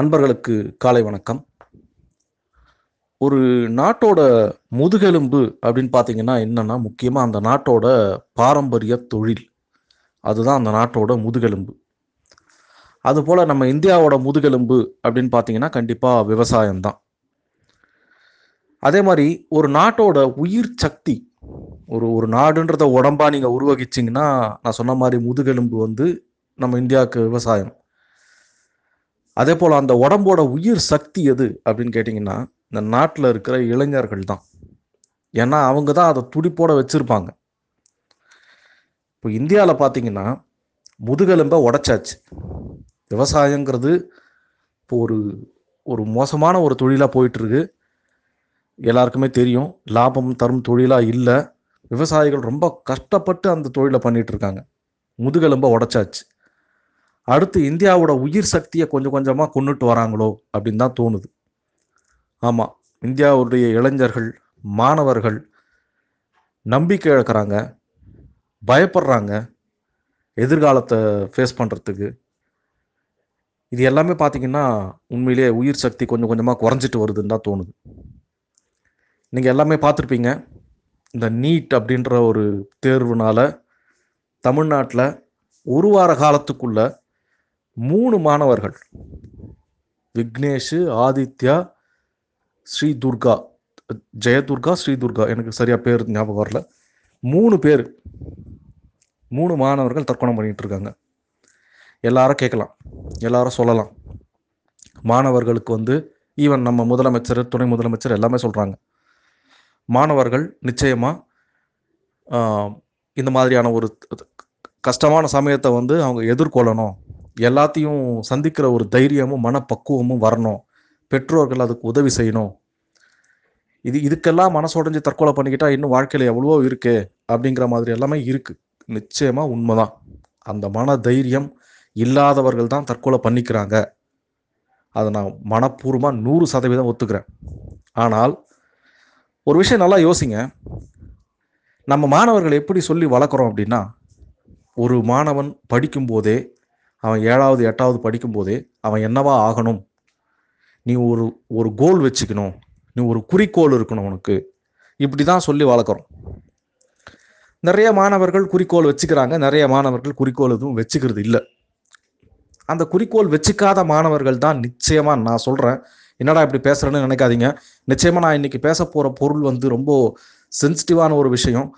அன்பர்களுக்கு காலை வணக்கம். ஒரு நாட்டோட முதுகெலும்பு அப்படின்னு பார்த்தீங்கன்னா என்னன்னா முக்கியமாக அந்த நாட்டோட பாரம்பரிய தொழில். அதுதான் அந்த நாட்டோட முதுகெலும்பு. அதுபோல் நம்ம இந்தியாவோட முதுகெலும்பு அப்படின்னு பார்த்தீங்கன்னா கண்டிப்பாக விவசாயம்தான். அதே மாதிரி ஒரு நாட்டோட உயிர் சக்தி ஒரு ஒரு நாடுன்றத உடம்பா நீங்கள் உருவகிச்சிங்கன்னா நான் சொன்ன மாதிரி முதுகெலும்பு வந்து நம்ம இந்தியாவுக்கு விவசாயம். அதே போல் அந்த உடம்போட உயிர் சக்தி எது அப்படின்னு கேட்டிங்கன்னா இந்த நாட்டில் இருக்கிற இளைஞர்கள் தான். ஏன்னா அவங்க தான் அதை துடிப்போட வச்சுருப்பாங்க. இப்போ இந்தியாவில் பார்த்தீங்கன்னா முதுகெலும்பை உடைச்சாச்சு. விவசாயங்கிறது இப்போ ஒரு ஒரு மோசமான ஒரு தொழிலாக போயிட்டுருக்கு. எல்லாருக்குமே தெரியும் லாபம் தரும் தொழிலாக இல்லை. விவசாயிகள் ரொம்ப கஷ்டப்பட்டு அந்த தொழிலை பண்ணிகிட்டு இருக்காங்க. முதுகெலும்பை உடைச்சாச்சு. அடுத்து இந்தியாவோட உயிர் சக்தியை கொஞ்சம் கொஞ்சமாக கொண்டுட்டு வராங்களோ அப்படின்னு தான் தோணுது. ஆமாம் இந்தியாவுடைய இளைஞர்கள் மாணவர்கள் நம்பிக்கை இழக்கிறாங்க பயப்படுறாங்க எதிர்காலத்தை ஃபேஸ் பண்ணுறதுக்கு இது எல்லாமே பார்த்தீங்கன்னா உண்மையிலேயே உயிர் சக்தி கொஞ்சம் கொஞ்சமாக குறைஞ்சிட்டு வருதுன்னு தான் தோணுது. நீங்கள் எல்லாமே பார்த்துருப்பீங்க இந்த நீட் அப்படின்ற ஒரு தேர்வுனால தமிழ்நாட்டில் ஒரு வார காலத்துக்குள்ள மூணு மாணவர்கள். விக்னேஷ் ஆதித்யா ஸ்ரீ துர்கா ஜெயதுர்கா ஸ்ரீ துர்கா எனக்கு சரியாக பேர் ஞாபகம் வரல. மூணு பேர் மூணு மாணவர்கள் தற்கொலை பண்ணிகிட்டு இருக்காங்க. எல்லாரும் கேட்கலாம். எல்லாரும் சொல்லலாம். மாணவர்களுக்கு வந்து ஈவன் நம்ம முதலமைச்சர் துணை முதலமைச்சர் எல்லாமே சொல்கிறாங்க மாணவர்கள் நிச்சயமாக இந்த மாதிரியான ஒரு கஷ்டமான சமயத்தை வந்து அவங்க எதிர்கொள்ளணும். எல்லாத்தையும் சந்திக்கிற ஒரு தைரியமும் மனப்பக்குவமும் வரணும். பெற்றோர்கள் அதுக்கு உதவி செய்யணும். இது இதுக்கெல்லாம் மனசுடைஞ்சு தற்கொலை பண்ணிக்கிட்டா இன்னும் வாழ்க்கையில் எவ்வளவோ இருக்கு அப்படிங்கிற மாதிரி எல்லாமே இருக்கு. நிச்சயமா உண்மைதான். அந்த மன தைரியம் இல்லாதவர்கள் தான் தற்கொலை பண்ணிக்கிறாங்க. அதை நான் மனப்பூர்வமாக நூறு சதவீதம் ஒத்துக்கிறேன். ஆனால் ஒரு விஷயம் நல்லா யோசிங்க. நம்ம மாணவர்கள் எப்படி சொல்லி வளர்க்குறோம் அப்படின்னா ஒரு மாணவன் படிக்கும்போதே அவன் ஏழாவது எட்டாவது படிக்கும்போதே அவன் என்னவா ஆகணும்? நீ ஒரு ஒரு கோல் வச்சுக்கணும். நீ ஒரு குறிக்கோள் இருக்கணும் உனக்கு. இப்படி தான் சொல்லி வளர்க்குறோம். நிறைய மாணவர்கள் குறிக்கோள் வச்சுக்கிறாங்க. நிறைய மாணவர்கள் குறிக்கோள் எதுவும் வச்சுக்கிறது இல்லை. அந்த குறிக்கோள் வச்சுக்காத மாணவர்கள் தான் நிச்சயமாக நான் சொல்கிறேன் என்னடா இப்படி பேசுறேன்னு நினைக்காதீங்க. நிச்சயமாக நான் இன்றைக்கி பேச போகிற பொருள் வந்து ரொம்ப சென்சிட்டிவான ஒரு விஷயம்.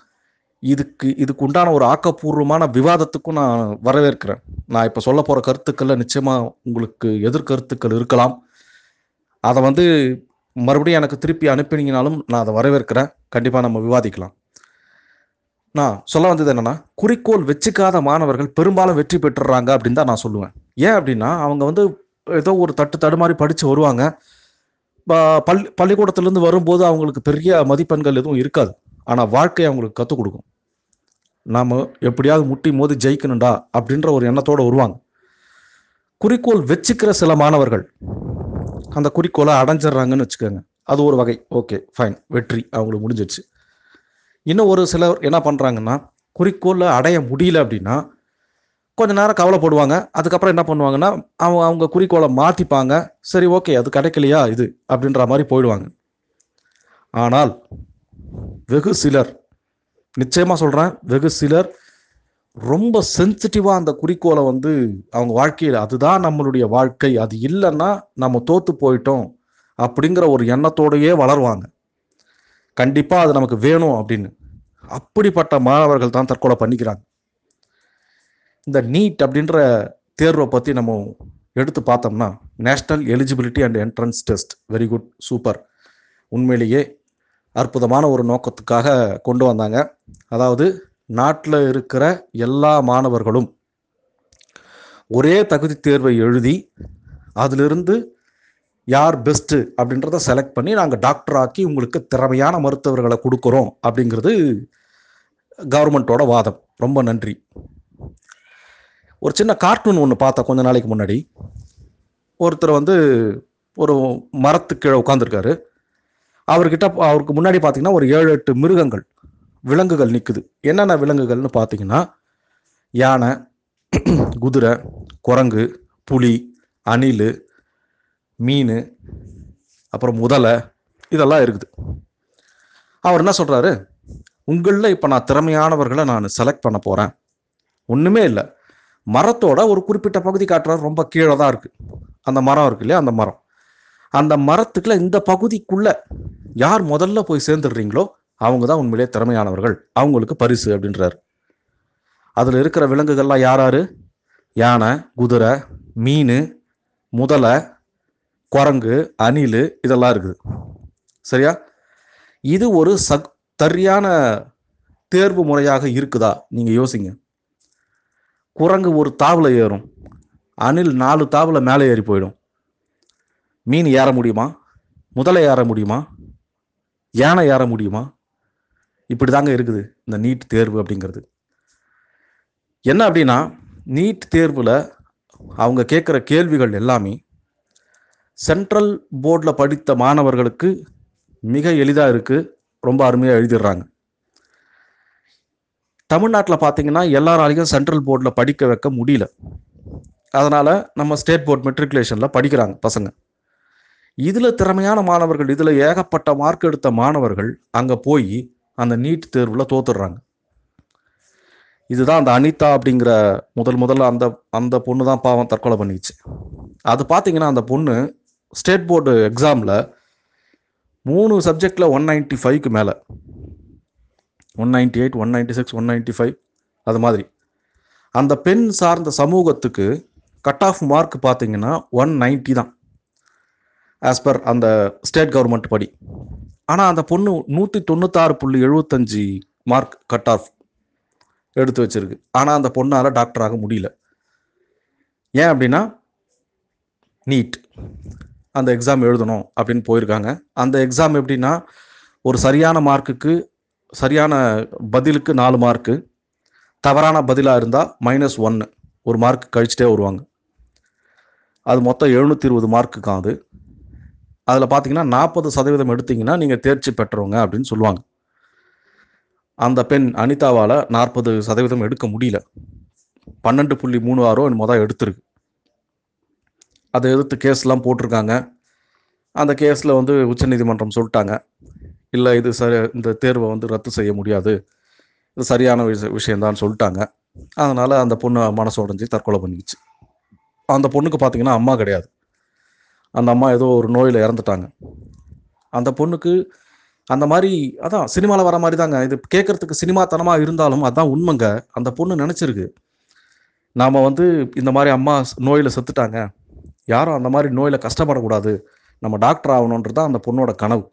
இதுக்கு இதுக்கு உண்டான ஒரு ஆக்கப்பூர்வமான விவாதத்துக்கும் நான் வரவேற்கிறேன். நான் இப்போ சொல்ல போகிற கருத்துக்களில் நிச்சயமாக உங்களுக்கு எதிர்கருத்துக்கள் இருக்கலாம். அதை வந்து மறுபடியும் எனக்கு திருப்பி அனுப்பினீங்கனாலும் நான் அதை வரவேற்கிறேன். கண்டிப்பாக நம்ம விவாதிக்கலாம். நான் சொல்ல வந்தது என்னென்னா குறிக்கோள் வச்சுக்காத மாணவர்கள் பெரும்பாலும் வெற்றி பெற்றுறாங்க அப்படின்னு தான் நான் சொல்லுவேன். ஏன் அப்படின்னா அவங்க வந்து ஏதோ ஒரு தட்டு தடுமாறி படித்து வருவாங்க. ப- பள்ளி பள்ளிக்கூடத்துலேருந்து வரும்போது அவங்களுக்கு பெரிய மதிப்பெண்கள் எதுவும் இருக்காது. ஆனால் வாழ்க்கை அவங்களுக்கு கற்றுக் கொடுக்கும். நாம் எப்படியாவது முட்டி மோதி ஜெயிக்கணும்டா அப்படின்ற ஒரு எண்ணத்தோடு வருவாங்க. குறிக்கோள் வச்சுக்கிற சில மாணவர்கள் அந்த குறிக்கோளை அடைஞ்சிடுறாங்கன்னு வச்சுக்கோங்க. அது ஒரு வகை. ஓகே ஃபைன் வெற்றி. அவங்களுக்கு முடிஞ்சிடுச்சு. இன்னும் ஒரு சிலர் என்ன பண்ணுறாங்கன்னா குறிக்கோளை அடைய முடியல அப்படின்னா கொஞ்ச நேரம் கவலைப்படுவாங்க. அதுக்கப்புறம் என்ன பண்ணுவாங்கன்னா அவங்க அவங்க குறிக்கோளை மாற்றிப்பாங்க சரி ஓகே அது கிடைக்கலையா இது? அப்படின்ற மாதிரி போயிடுவாங்க. ஆனால் வெகு சிலர் நிச்சயமாக சொல்கிறேன் வெகு சிலர் ரொம்ப சென்சிட்டிவாக அந்த குறிக்கோளை வந்து அவங்க வாழ்க்கையில் அதுதான் நம்மளுடைய வாழ்க்கை அது இல்லைன்னா நம்ம தோற்று போயிட்டோம் அப்படிங்கிற ஒரு எண்ணத்தோடயே வளருவாங்க. கண்டிப்பாக அது நமக்கு வேணும் அப்படின்னு. அப்படிப்பட்ட மாணவர்கள் தான் தற்கொலை பண்ணிக்கிறாங்க. இந்த நீட் அப்படின்ற தேர்வை பற்றி நம்ம எடுத்து பார்த்தோம்னா national eligibility and entrance test very good super. உண்மையிலேயே அற்புதமான ஒரு நோக்கத்துக்காக கொண்டு வந்தாங்க. அதாவது நாட்டில் இருக்கிற எல்லா மாணவர்களும் ஒரே தகுதி தேர்வை எழுதி அதிலிருந்து யார் பெஸ்ட்டு அப்படின்றத செலக்ட் பண்ணி நாங்கள் டாக்டர் ஆக்கி உங்களுக்கு திறமையான மருத்துவர்களை கொடுக்குறோம் அப்படிங்கிறது கவர்மெண்ட்டோட வாதம். ரொம்ப நன்றி. ஒரு சின்ன கார்ட்டூன் ஒன்று பார்த்தேன் கொஞ்ச நாளைக்கு முன்னாடி. ஒருத்தர் வந்து ஒரு மரத்து கீழே உட்காந்துருக்காரு அவர்கிட்ட அவருக்கு முன்னாடி பார்த்தீங்கன்னா ஒரு ஏழு எட்டு மிருகங்கள். விலங்குகள் நிற்குது என்னென்ன விலங்குகள்னு பார்த்தீங்கன்னா யானை குதிரை குரங்கு புலி அணில் மீன் அப்புறம் முதலை இதெல்லாம் இருக்குது. அவர் என்ன சொல்கிறாரு உங்களில் இப்போ நான் திறமையானவர்களை நான் செலக்ட் பண்ண போகிறேன் ஒன்றுமே இல்லை. மரத்தோட ஒரு குறிப்பிட்ட பகுதி காட்டுறாரு. ரொம்ப கீழே தான் இருக்குது அந்த மரம் இருக்கு இல்லையா? அந்த மரம். அந்த மரத்துக்குள்ள இந்த பகுதிக்குள்ள யார் முதல்ல போய் சேர்ந்துடுறீங்களோ அவங்க தான் உண்மையிலே திறமையானவர்கள். அவங்களுக்கு பரிசு அப்படின்றாரு. அதில் இருக்கிற விலங்குகள்லாம் யாராரு? யானை குதிரை மீன் முதலை குரங்கு அணில் இதெல்லாம் இருக்குது. சரியா? இது ஒரு சக் சரியான தேர்வு முறையாக இருக்குதா? நீங்கள் யோசிங்க. குரங்கு ஒரு தாவில் ஏறும். அணில் நாலு தாவில் மேலே ஏறி போயிடும். மீன் ஏற முடியுமா? முதலை ஏற முடியுமா? யானை ஏற முடியுமா? இப்படி தாங்க இருக்குது இந்த நீட் தேர்வு அப்படிங்கிறது. என்ன அப்படின்னா நீட் தேர்வில் அவங்க கேட்குற கேள்விகள் எல்லாமே சென்ட்ரல் போர்டில் படித்த மாணவர்களுக்கு மிக எளிதாக இருக்குது ரொம்ப அருமையாக எழுதிடுறாங்க. தமிழ்நாட்டில் பார்த்தீங்கன்னா எல்லாராலையும் சென்ட்ரல் போர்டில் படிக்க வைக்க முடியல. அதனால் நம்ம ஸ்டேட் போர்ட் மெட்ரிகுலேஷனில் படிக்கிறாங்க பசங்க. இதில் திறமையான மாணவர்கள் இதில் ஏகப்பட்ட மார்க் எடுத்த மாணவர்கள் அங்கே போய் அந்த நீட் தேர்வில் தோத்துடுறாங்க. இதுதான் அந்த அனிதா அப்படிங்கிற முதல் முதல்ல அந்த அந்த பொண்ணு தான் பாவம் தற்கொலை பண்ணிச்சு. அது பார்த்தீங்கன்னா அந்த பொண்ணு ஸ்டேட் போர்டு எக்ஸாமில் மூணு சப்ஜெக்டில் ஒன் நைன்ட்டி ஃபைவ்க்கு மேலே. One ninety eight one ninety six one ninety five அது மாதிரி. அந்த பெண் சார்ந்த சமூகத்துக்கு கட் ஆஃப் மார்க் பார்த்தீங்கன்னா ஒன் நைன்ட்டி தான். ஆஸ் பர் அந்த ஸ்டேட் கவர்மெண்ட் படி. ஆனால் அந்த பொண்ணு நூற்றி தொண்ணூத்தாறு புள்ளி எழுபத்தஞ்சி மார்க் கட் ஆஃப் எடுத்து வச்சிருக்கு. ஆனால் அந்த பொண்ணால் டாக்டர் ஆக முடியல. ஏன் அப்படின்னா நீட் அந்த எக்ஸாம் எழுதணும் அப்படின்னு போயிருக்காங்க. அந்த எக்ஸாம் எப்படின்னா ஒரு சரியான மார்க்குக்கு சரியான பதிலுக்கு நாலு மார்க்கு தவறான பதிலாக இருந்தால் மைனஸ் ஒன்று ஒரு மார்க் கழிச்சிட்டே வருவாங்க. அது மொத்தம் எழுநூற்றி இருபது மார்க்குக்கும் அது அதில் பார்த்தீங்கன்னா நாற்பது சதவீதம் எடுத்தீங்கன்னா நீங்கள் தேர்ச்சி பெற்றவங்க அப்படின்னு சொல்லுவாங்க. அந்த பெண் அனிதாவால் நாற்பது சதவீதம் எடுக்க முடியல. பன்னெண்டு புள்ளி மூணு ஆறோ என்னமோ தான் எடுத்திருக்கு. அதை எதிர்த்து கேஸ்லாம் போட்டிருக்காங்க. அந்த கேஸில் வந்து உச்சநீதிமன்றம் சொல்லிட்டாங்க. இல்லை இது சரி இந்த தேர்வை வந்து ரத்து செய்ய முடியாது. இது சரியான விஷ விஷயம்தான் சொல்லிட்டாங்க. அதனால் அந்த பொண்ணு மனசு உடஞ்சி தற்கொலை பண்ணிக்கிச்சு. அந்த பொண்ணுக்கு பார்த்தீங்கன்னா அம்மா கிடையாது. அந்த அம்மா ஏதோ ஒரு நோயில் இறந்துட்டாங்க. அந்த பொண்ணுக்கு அந்த மாதிரி அதான் சினிமாவில் வர மாதிரி தாங்க. இது கேட்கறதுக்கு சினிமாத்தனமாக இருந்தாலும் அதான் உண்மைங்க. அந்த பொண்ணு நினச்சிருக்கு. நாம் வந்து இந்த மாதிரி அம்மா நோயில் செத்துட்டாங்க. யாரும் அந்த மாதிரி நோயில் கஷ்டப்படக்கூடாது. நம்ம டாக்டர் ஆகணுன்றது தான் அந்த பொண்ணோட கனவு.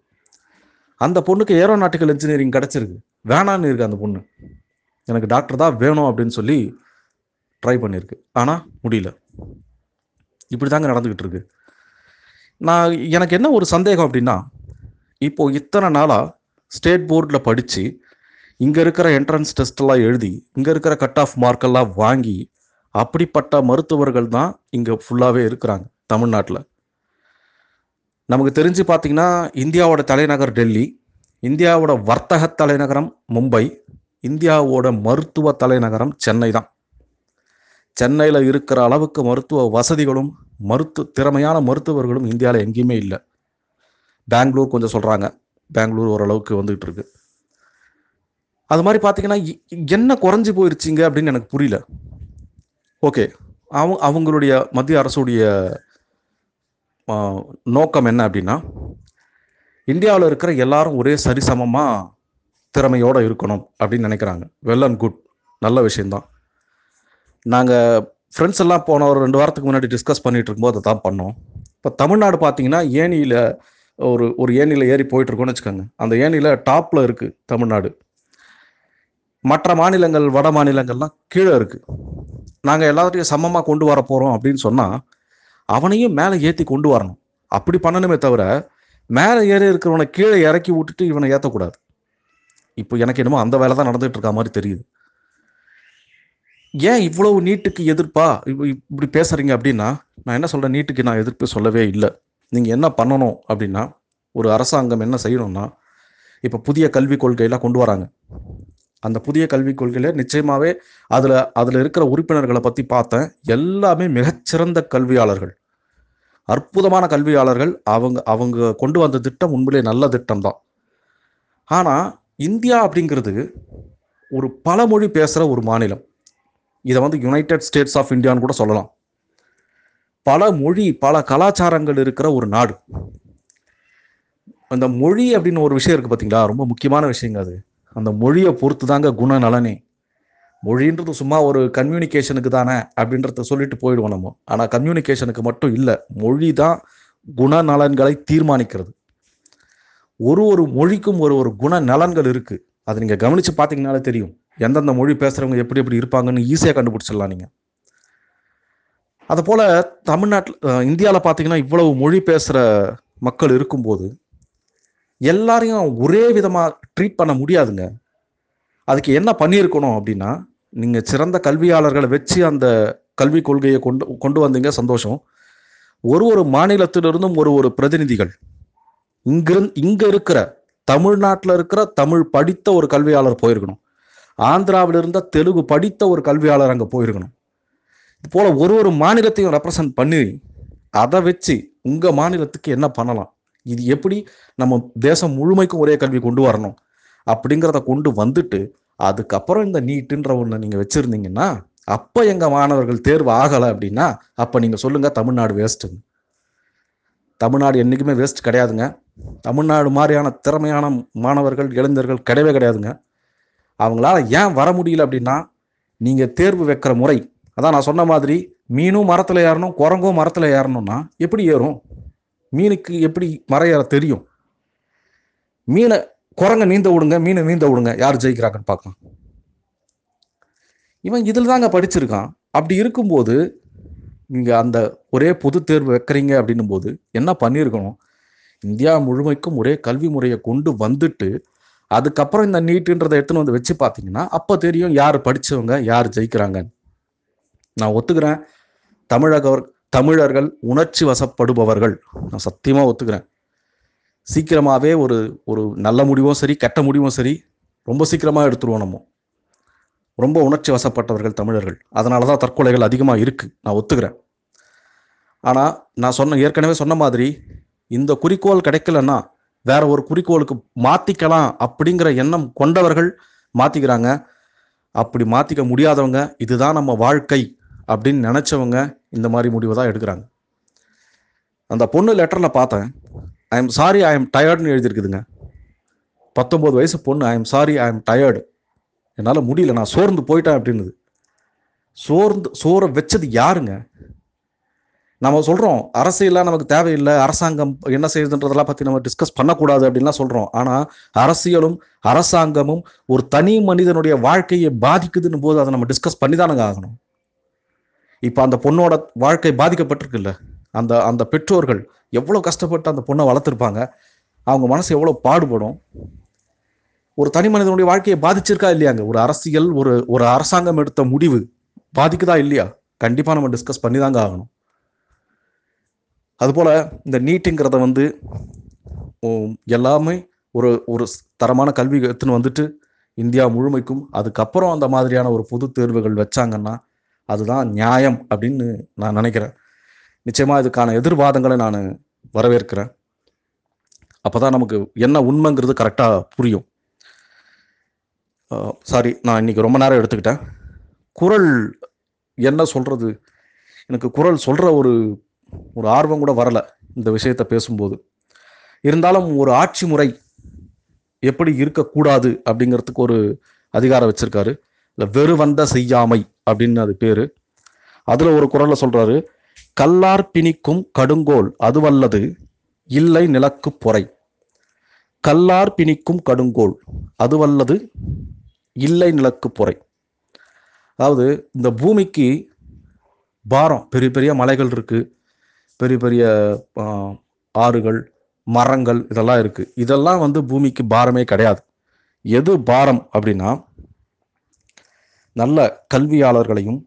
அந்த பொண்ணுக்கு ஏரோநாட்டிக்கல் இன்ஜினியரிங் கிடச்சிருக்கு. வேணான்னு இருக்கு அந்த பொண்ணு. எனக்கு டாக்டர் தான் வேணும் அப்படின்னு சொல்லி ட்ரை பண்ணியிருக்கு ஆனால் முடியல. இப்படி தாங்க நடந்துக்கிட்டு இருக்கு. நான் எனக்கு என்ன ஒரு சந்தேகம் அப்படின்னா இப்போ இத்தனை நாளாக ஸ்டேட் போர்டில் படித்து இங்கே இருக்கிற என்ட்ரன்ஸ் டெஸ்ட்டெல்லாம் எழுதி இங்கே இருக்கிற கட் ஆஃப் மார்க்கெல்லாம் வாங்கி அப்படிப்பட்ட மருத்துவர்கள் தான் இங்கே ஃபுல்லாகவே இருக்கிறாங்க தமிழ்நாட்டில். நமக்கு தெரிஞ்சு பார்த்தீங்கன்னா இந்தியாவோட தலைநகர் டெல்லி இந்தியாவோட வர்த்தக தலைநகரம் மும்பை இந்தியாவோட மருத்துவ தலைநகரம் சென்னை தான். சென்னையில் இருக்கிற அளவுக்கு மருத்துவ வசதிகளும் மருத்து திறமையான மருத்துவர்களும் இந்தியாவில் எங்கேயுமே இல்லை. பெங்களூர் கொஞ்சம் சொல்கிறாங்க பெங்களூர் ஓரளவுக்கு வந்துகிட்டு இருக்கு. அது மாதிரி பார்த்தீங்கன்னா என்ன குறைஞ்சி போயிருச்சிங்க அப்படின்னு எனக்கு புரியல. ஓகே. அவங்க அவங்களுடைய மத்திய அரசுடைய நோக்கம் என்ன அப்படின்னா இந்தியாவில் இருக்கிற எல்லாரும் ஒரே சரிசமமாக திறமையோடு இருக்கணும் அப்படின்னு நினைக்கிறாங்க. வெல் அண்ட் குட் நல்ல விஷயந்தான் நாங்கள் ஃப்ரெண்ட்ஸ் எல்லாம் போன ஒரு ரெண்டு வாரத்துக்கு முன்னாடி டிஸ்கஸ் பண்ணிட்டு இருக்கும்போது அதை தான் பண்ணோம். இப்போ தமிழ்நாடு பார்த்தீங்கன்னா ஏனியில் ஒரு ஒரு ஏனியில் ஏறி போயிட்டுருக்கோன்னு வச்சுக்கோங்க. அந்த ஏனியில் டாப்பில் இருக்குது தமிழ்நாடு. மற்ற மாநிலங்கள் வட மாநிலங்கள்லாம் கீழே இருக்குது நாங்கள் எல்லாத்தையும் சமமாக கொண்டு வர போகிறோம் அப்படின்னு சொன்னால் அவனையும் மேலே ஏற்றி கொண்டு வரணும். அப்படி பண்ணணுமே தவிர மேலே ஏறி இருக்கிறவனை கீழே இறக்கி விட்டுட்டு இவனை ஏற்றக்கூடாது இப்போ எனக்கு என்னமோ அந்த வேலை தான் நடந்துகிட்டு இருக்க மாதிரி தெரியுது. ஏன் இவ்வளவு நீட்டுக்கு எதிர்ப்பா? இப்படி பேசுறீங்க அப்படின்னா நான் என்ன சொல்றேன்? நீட்டுக்கு நான் எதிர்ப்பு சொல்லவே இல்லை. நீங்கள் என்ன பண்ணணும் அப்படின்னா ஒரு அரசாங்கம் என்ன செய்யணும்னா இப்போ புதிய கல்விக் கொள்கையெல்லாம் கொண்டு வராங்க. அந்த புதிய கல்விக் கொள்கையில நிச்சயமாவே அதுல அதுல இருக்கிற உறுப்பினர்களை பத்தி பார்த்தேன். எல்லாமே மிகச்சிறந்த கல்வியாளர்கள். அற்புதமான கல்வியாளர்கள். அவங்க அவங்க கொண்டு வந்த திட்டம் உண்மையிலே நல்ல திட்டம் தான் ஆனால் இந்தியா அப்படிங்கிறது ஒரு பல மொழி பேசுகிற ஒரு மாநிலம். இதை வந்து யுனைடெட் ஸ்டேட்ஸ் ஆஃப் இந்தியான்னு கூட சொல்லலாம். பல மொழி பல கலாச்சாரங்கள் இருக்கிற ஒரு நாடு. அந்த மொழி அப்படின்னு ஒரு விஷயம் இருக்கு பார்த்தீங்களா ரொம்ப முக்கியமான விஷயங்க அது. அந்த மொழியை பொறுத்து தாங்க குணநலனே. மொழின்றது சும்மா ஒரு கம்யூனிகேஷனுக்கு தானே அப்படின்றத சொல்லிட்டு போயிடுவோம் நம்ம. ஆனால் கம்யூனிகேஷனுக்கு மட்டும் இல்லை. மொழி தான் குணநலன்களை தீர்மானிக்கிறது. ஒரு ஒரு மொழிக்கும் ஒரு ஒரு குண நலன்கள் அதை நீங்கள் கவனித்து பார்த்தீங்கனாலே தெரியும். எந்தெந்த மொழி பேசுகிறவங்க எப்படி எப்படி இருப்பாங்கன்னு ஈஸியாக கண்டுபிடிச்சிடலாம் நீங்கள் அது தமிழ்நாட்டில் இந்தியாவில் பார்த்தீங்கன்னா இவ்வளவு மொழி பேசுகிற மக்கள் இருக்கும்போது எல்லாரையும் ஒரே விதமாக ட்ரீட் பண்ண முடியாதுங்க. அதுக்கு என்ன பண்ணியிருக்கணும் அப்படின்னா நீங்கள் சிறந்த கல்வியாளர்களை வச்சு அந்த கல்விக் கொள்கையை கொண்டு கொண்டு வந்தீங்க சந்தோஷம். ஒரு ஒரு மாநிலத்திலிருந்தும் ஒரு ஒரு பிரதிநிதிகள் இங்கிருந்து இங்கே இருக்கிற தமிழ்நாட்டில் இருக்கிற தமிழ் படித்த ஒரு கல்வியாளர் போயிருக்கணும். ஆந்திராவில் இருந்த தெலுங்கு படித்த ஒரு கல்வியாளர் அங்கே போயிருக்கணும். இது போல் ஒரு ஒரு மாநிலத்தையும் ரெப்ரசன்ட் பண்ணி அதை வச்சு உங்கள் மாநிலத்துக்கு என்ன பண்ணலாம்? இது எப்படி நம்ம தேசம் முழுமைக்கும் ஒரே கல்வி கொண்டு வரணும்? அப்படிங்கிறத கொண்டு வந்துட்டு அதுக்கப்புறம் இந்த நீட்டுன்ற ஒன்று நீங்கள் வச்சுருந்தீங்கன்னா அப்போ எங்கள் மாணவர்கள் தேர்வு ஆகலை அப்படின்னா அப்போ நீங்கள் சொல்லுங்கள் தமிழ்நாடு வேஸ்ட்டுன்னு தமிழ்நாடு என்றைக்குமே வேஸ்ட் கிடையாதுங்க. தமிழ்நாடு மாதிரியான திறமையான மாணவர்கள் இளைஞர்கள் கிடையவே கிடையாதுங்க. அவங்களால ஏன் வர முடியல அப்படின்னா நீங்கள் தேர்வு வைக்கிற முறை. அதான் நான் சொன்ன மாதிரி மீனும் மரத்தில் ஏறணும் குரங்கும் மரத்தில் ஏறணும்னா எப்படி ஏறும்? மீனுக்கு எப்படி மரம் ஏற தெரியும்? மீனை குரங்க நீந்த விடுங்க மீனை நீந்த விடுங்க யார் ஜெயிக்கிறாங்கன்னு பார்க்கலாம். இவன் இதில் தாங்க படிச்சிருக்கான். அப்படி இருக்கும்போது நீங்கள் அந்த ஒரே பொது தேர்வு வைக்கிறீங்க அப்படின்னும் போது என்ன பண்ணியிருக்கணும்? இந்தியா முழுமைக்கும் ஒரே கல்வி முறையை கொண்டு வந்துட்டு அதுக்கப்புறம் இந்த நீட்டுன்றதை எடுத்துன்னு வந்து வச்சு பார்த்தீங்கன்னா அப்போ தெரியும் யார் படித்தவங்க யார் ஜெயிக்கிறாங்கன்னு. நான் ஒத்துக்கிறேன். தமிழக தமிழர்கள் உணர்ச்சி வசப்படுபவர்கள். நான் சத்தியமாக ஒத்துக்கிறேன். சீக்கிரமாகவே ஒரு ஒரு நல்ல முடிவும் சரி கெட்ட முடிவும் சரி ரொம்ப சீக்கிரமாக எடுத்துருவோம் நம்ம. ரொம்ப உணர்ச்சி வசப்பட்டவர்கள் தமிழர்கள். அதனால தான் தற்கொலைகள் அதிகமாக இருக்குது நான் ஒத்துக்கிறேன். ஆனால் நான் சொன்ன ஏற்கனவே சொன்ன மாதிரி இந்த குறிக்கோள் கிடைக்கலன்னா வேற ஒரு குறிக்கோளுக்கு மாத்திக்கலாம் அப்படிங்கிற எண்ணம் கொண்டவர்கள் மாத்திக்கிறாங்க. அப்படி மாத்திக்க முடியாதவங்க இதுதான் நம்ம வாழ்க்கை அப்படின்னு நினைச்சவங்க இந்த மாதிரி முடிவை தான் எடுக்கிறாங்க. அந்த பொண்ணு லெட்டர்ல பார்த்தேன். I am sorry I am டயர்டுன்னு எழுதியிருக்குதுங்க. பத்தொன்பது வயசு பொண்ணு I am sorry I am tired என்னால் முடியல நான் சோர்ந்து போயிட்டேன் அப்படின்னுது. சோர்ந்து சோற வச்சது யாருங்க? நம்ம சொல்றோம் அரசியலாம் நமக்கு தேவையில்லை அரசாங்கம் என்ன செய்யுதுன்றதெல்லாம் பத்தி நம்ம டிஸ்கஸ் பண்ணக்கூடாது அப்படின்லாம் சொல்றோம். ஆனா அரசியலும் அரசாங்கமும் ஒரு தனி மனிதனுடைய வாழ்க்கையை பாதிக்குதுன்னு போது அதை நம்ம டிஸ்கஸ் பண்ணி தானுங்க ஆகணும். இப்போ அந்த பொண்ணோட வாழ்க்கை பாதிக்கப்பட்டிருக்குல்ல. அந்த அந்த பெற்றோர்கள் எவ்வளோ கஷ்டப்பட்டு அந்த பொண்ணை வளர்த்துருப்பாங்க. அவங்க மனசு எவ்வளோ பாடுபடும். ஒரு தனி மனிதனுடைய வாழ்க்கையை பாதிச்சிருக்கா இல்லையாங்க? ஒரு அரசியல் ஒரு ஒரு அரசாங்கம் எடுத்த முடிவு பாதிக்குதா இல்லையா? கண்டிப்பாக நம்ம டிஸ்கஸ் பண்ணி தாங்க ஆகணும். அதுபோல் இந்த நீட்டுங்கிறத வந்து எல்லாமே ஒரு ஒரு தரமான கல்வி எடுத்துன்னு வந்துட்டு இந்தியா முழுமைக்கும் அதுக்கப்புறம் அந்த மாதிரியான ஒரு பொது தேர்வுகள் வச்சாங்கன்னா அதுதான் நியாயம் அப்படின்னு நான் நினைக்கிறேன். நிச்சயமாக இதுக்கான எதிர்வாதங்களை நான் வரவேற்கிறேன். அப்பதான் நமக்கு என்ன உண்மைங்கிறது கரெக்டாக புரியும். சாரி நான் இன்னைக்கு ரொம்ப நேரம் எடுத்துக்கிட்டேன். குரல் என்ன சொல்கிறது எனக்கு குரல் சொல்கிற ஒரு ஒரு ஆர்வம் கூட வரல இந்த விஷயத்த பேசும்போது. இருந்தாலும் ஒரு ஆட்சி முறை எப்படி இருக்கக்கூடாது அப்படிங்கிறதுக்கு ஒரு அதிகாரம் வச்சிருக்காரு. இல்லை வெறு வந்த செய்யாமை அப்படின்னு அது பேரு. அதுல ஒரு குரல்ல சொல்றாரு கல்லார் பிணிக்கும் கடுங்கோல் அதுவல்லது இல்லை நிலக்கு பொறை. கல்லார் பிணிக்கும் கடுங்கோல் அதுவல்லது இல்லை நிலக்கு பொறை. அதாவது இந்த பூமிக்கு பாரம் பெரிய பெரிய மலைகள் இருக்குது பெரிய பெரிய ஆறுகள் மரங்கள் இதெல்லாம் இருக்குது இதெல்லாம் வந்து பூமிக்கு பாரமே கிடையாது. எது பாரம் அப்படின்னா நல்ல கல்வியாளர்களையும்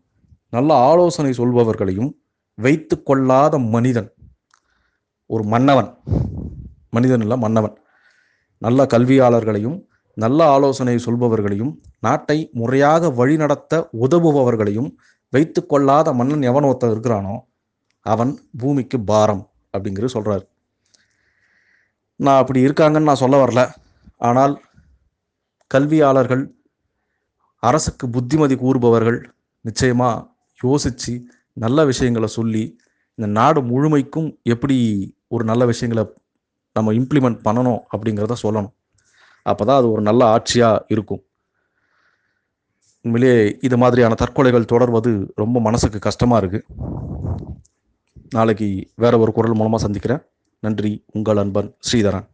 நல்ல ஆலோசனை சொல்பவர்களையும் வைத்து கொள்ளாத மனிதன். ஒரு மன்னவன். மனிதன் இல்லை மன்னவன். நல்ல கல்வியாளர்களையும் நல்ல ஆலோசனை சொல்பவர்களையும் நாட்டை முறையாக வழிநடத்த உதவுபவர்களையும் வைத்து கொள்ளாத மன்னன் எவன் ஒருத்தர் இருக்கிறானோ அவன் பூமிக்கு பாரம் அப்படிங்கிறது சொல்கிறார் நான் அப்படி இருக்காங்கன்னு நான் சொல்ல வரல. ஆனால் கல்வியாளர்கள் அரசுக்கு புத்திமதி கூறுபவர்கள் நிச்சயமாக யோசித்து நல்ல விஷயங்களை சொல்லி இந்த நாடு முழுமைக்கும் எப்படி ஒரு நல்ல விஷயங்களை நம்ம இம்ப்ளிமெண்ட் பண்ணணும் அப்படிங்கிறத சொல்லணும். அப்போ தான் அது ஒரு நல்ல ஆட்சியாக இருக்கும். உண்மையிலே இது மாதிரியான தற்கொலைகள் தொடர்வது ரொம்ப மனசுக்கு கஷ்டமாக இருக்குது நாளைக்கு வேற ஒரு குரல் மூலமாக சந்திக்கிறேன். நன்றி. உங்கள் அன்பன் ஸ்ரீதரன்.